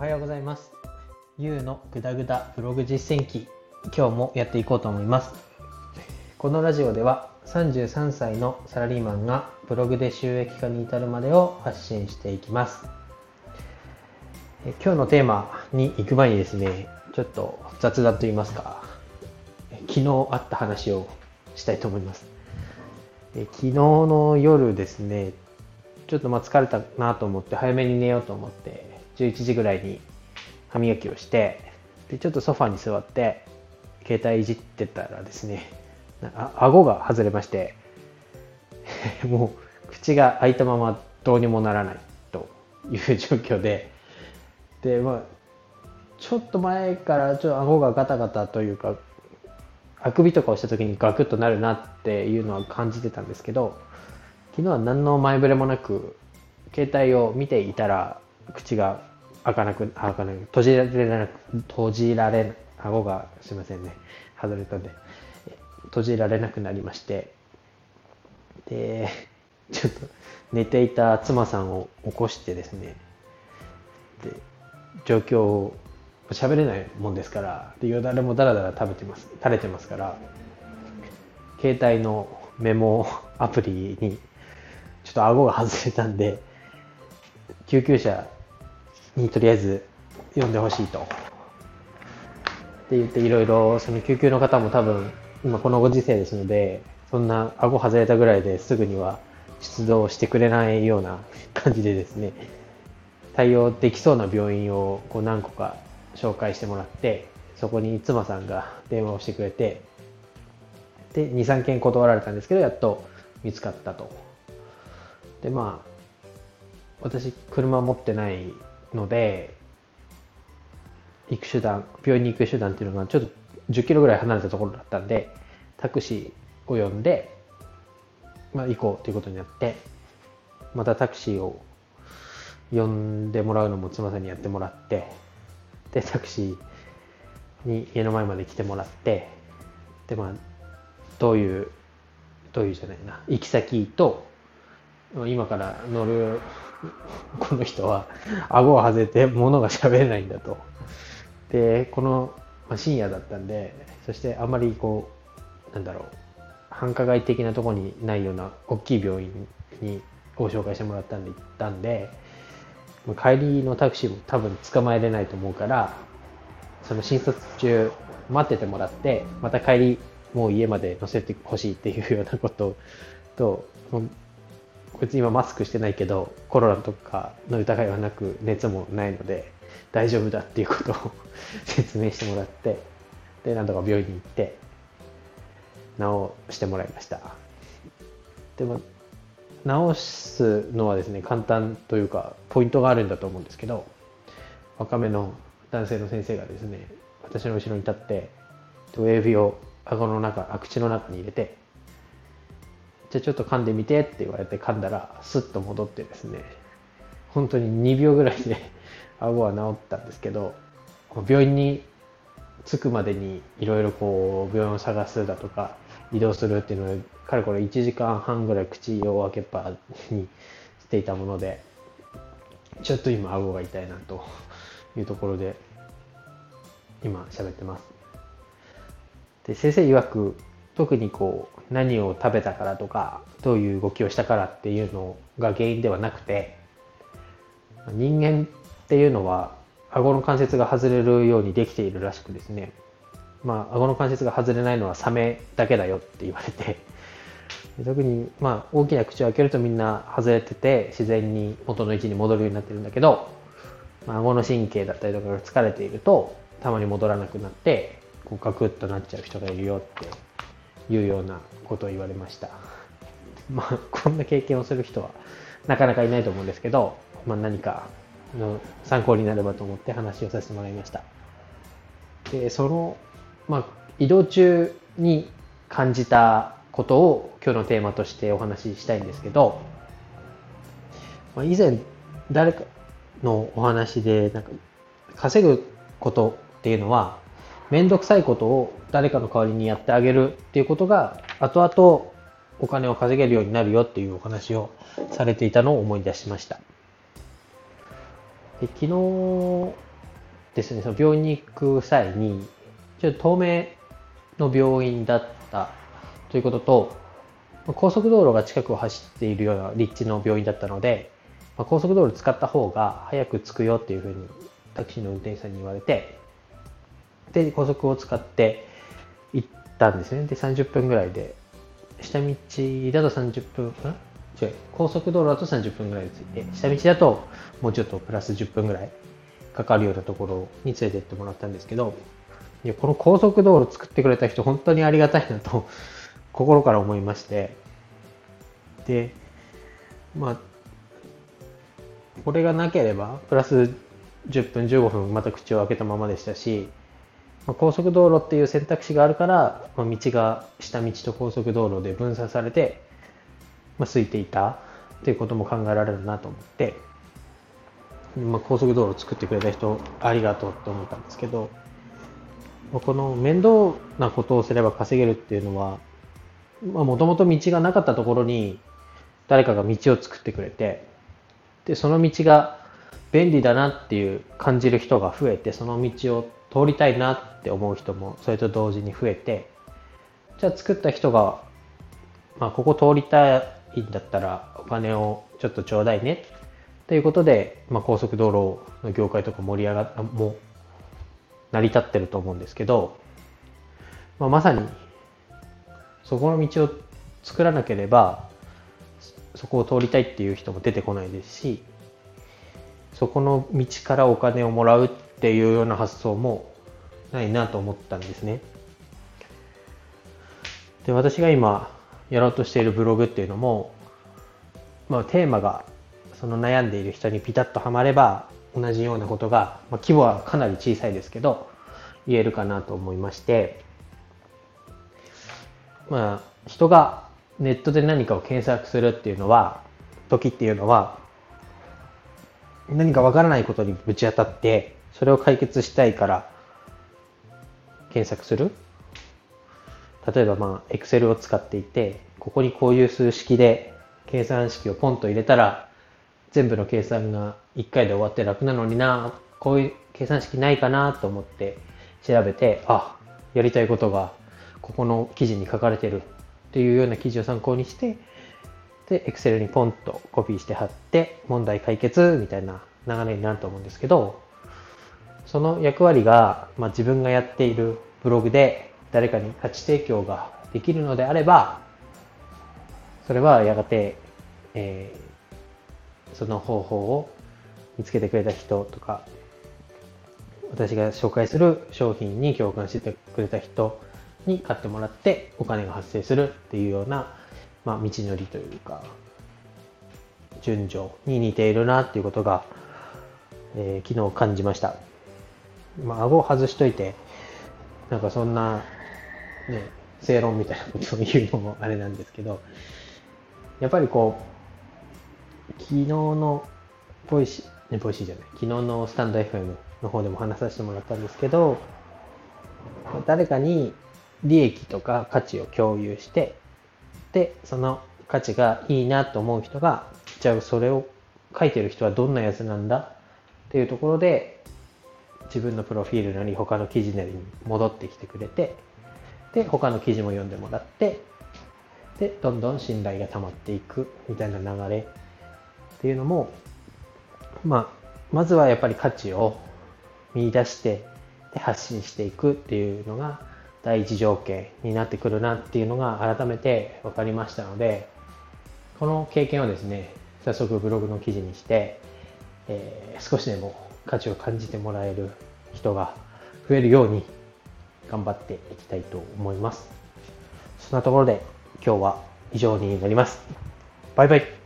はようございます。ゆうのぐだぐだブログ実践記、今日もやっていこうと思います。このラジオでは33歳のサラリーマンがブログで収益化に至るまでを発信していきます。え今日のテーマに行く前にですね、ちょっと雑談と言いますか、昨日あった話をしたいと思います。え昨日の夜ですね、ちょっとまあ疲れたなと思って早めに寝ようと思って11時ぐらいに歯磨きをしてでちょっとソファに座って携帯いじってたらですねあ顎が外れまして もう口が開いたままどうにもならないという状況ででまあちょっと前からちょっと顎がガタガタというかあくびとかをした時にガクッとなるなっていうのは感じてたんですけど昨日は何の前触れもなく携帯を見ていたら口が開かなく開かない。閉じられなく閉じられ顎がすいませんね。外れたんで。閉じられなくなりまして。でちょっと寝ていた妻さんを起こしてですね。で状況を喋れないもんですから。でよだれもだらだら食べてます。垂れてますから。携帯のメモアプリにちょっと顎が外れたんで、救急車にとりあえず呼んでほしいと。って言っていろいろ、その救急の方も多分、今このご時世ですので、そんな顎外れたぐらいですぐには出動してくれないような感じでですね、対応できそうな病院をこう何個か紹介してもらって、そこに妻さんが電話をしてくれて、で、2、3件断られたんですけど、やっと見つかったと。でまあ私車持ってないので行く手段病院に行く手段っていうのがちょっと10キロぐらい離れたところだったんでタクシーを呼んで、まあ、行こうということになってまたタクシーを呼んでもらうのも妻さんにやってもらってでタクシーに家の前まで来てもらってでまあどういうどういうじゃないな行き先と今から乗る この人は顎を外れて物が喋れないんだと。で、この深夜だったんで、そしてあんまりこう、なんだろう、繁華街的なとこにないような大きい病院にご紹介してもらったんで行ったんで、帰りのタクシーも多分捕まえれないと思うから、その診察中待っててもらって、また帰りもう家まで乗せてほしいっていうようなことと、別に今マスクしてないけどコロナとかの疑いはなく熱もないので大丈夫だっていうことを 説明してもらってでなんとか病院に行って治してもらいました。でも治すのはですね簡単というかポイントがあるんだと思うんですけど若めの男性の先生がですね私の後ろに立って親指を顎の中口の中に入れてじゃあちょっと噛んでみてって言われて噛んだらスッと戻ってですね本当に2秒ぐらいで 顎は治ったんですけど病院に着くまでにいろいろこう病院を探すだとか移動するっていうのをかれこれ1時間半ぐらい口を開けっぱにしていたものでちょっと今顎が痛いなというところで今喋ってます。で先生曰く特にこう何を食べたからとかどういう動きをしたからっていうのが原因ではなくて人間っていうのは顎の関節が外れるようにできているらしくですね。まあ顎の関節が外れないのはサメだけだよって言われて特にまあ大きな口を開けるとみんな外れてて自然に元の位置に戻るようになってるんだけど、まあ、顎の神経だったりとかが疲れているとたまに戻らなくなってこうガクッとなっちゃう人がいるよっていうようなことを言われました。まあ、こんな経験をする人はなかなかいないと思うんですけど、まあ、何かの参考になればと思って話をさせてもらいました。で、その、まあ、移動中に感じたことを今日のテーマとしてお話ししたいんですけど、まあ、以前誰かのお話で、なんか稼ぐことっていうのは面倒くさいことを誰かの代わりにやってあげるっていうことが後々お金を稼げるようになるよっていうお話をされていたのを思い出しました。で昨日ですね、その病院に行く際に、ちょっと透明の病院だったということと、高速道路が近くを走っているような立地の病院だったので、ま、高速道路使った方が早く着くよっていうふうにタクシーの運転手さんに言われて、で、高速を使って行ったんですね。で、30分ぐらいで、下道だと30分、ん？違う、高速道路だと30分ぐらいで着いて、下道だともうちょっとプラス10分ぐらいかかるようなところに連れてってもらったんですけど、いやこの高速道路作ってくれた人、本当にありがたいなと 心から思いまして、で、まあ、これがなければ、プラス10分、15分、また口を開けたままでしたし、ま、高速道路っていう選択肢があるから、ま、道が下道と高速道路で分散されて、ま、空いていたっていうことも考えられるなと思って、まあ、高速道路を作ってくれた人ありがとうと思ったんですけど、まあ、この面倒なことをすれば稼げるっていうのはもともと道がなかったところに誰かが道を作ってくれてでその道が便利だなっていう感じる人が増えてその道を通りたいなって思う人もそれと同時に増えてじゃあ作った人が、まあ、ここ通りたいんだったらお金をちょっとちょうだいねということで、まあ、高速道路の業界とか盛り上がったも成り立ってると思うんですけど、まあ、まさにそこの道を作らなければそこを通りたいっていう人も出てこないですしそこの道からお金をもらうっていうような発想もないなと思ったんですね。で私が今やろうとしているブログっていうのも、まあ、テーマがその悩んでいる人にピタッとはまれば同じようなことが、まあ、規模はかなり小さいですけど言えるかなと思いましてまあ人がネットで何かを検索するっていうのは時っていうのは何かわからないことにぶち当たってそれを解決したいから検索する。例えばまあ Excel を使っていてここにこういう数式で計算式をポンと入れたら全部の計算が1回で終わって楽なのになこういう計算式ないかなと思って調べてあやりたいことがここの記事に書かれてる。っていうような記事を参考にしてで Excel にポンとコピーして貼って問題解決みたいな流れになると思うんですけどその役割が、まあ、自分がやっているブログで誰かに価値提供ができるのであればそれはやがて、えー、その方法を見つけてくれた人とか私が紹介する商品に共感してくれた人に買ってもらってお金が発生するっていうような、まあ、道のりというか順序に似ているなっていうことが、えー、昨日感じました。まあ、顎を外しといてなんかそんなね正論みたいなことを言うのもあれなんですけどやっぱりこう昨日のボイシー、ね、ボイシーじゃない昨日のスタンド FM の方でも話させてもらったんですけど誰かに利益とか価値を共有してでその価値がいいなと思う人がじゃあそれを書いてる人はどんなやつなんだっていうところで自分のプロフィールなり他の記事なりに戻ってきてくれてで他の記事も読んでもらってでどんどん信頼が溜まっていくみたいな流れっていうのもまあまずはやっぱり価値を見出してで発信していくっていうのが第一条件になってくるなっていうのが改めて分かりましたのでこの経験をですね早速ブログの記事にして、えー、少しでも価値を感じてもらえる人が増えるように頑張っていきたいと思います。そんなところで今日は以上になります。バイバイ。